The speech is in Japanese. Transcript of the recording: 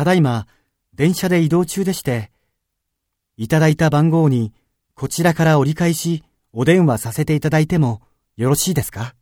ただいま、電車で移動中でして、いただいた番号に、こちらから折り返し、お電話させていただいてもよろしいですか？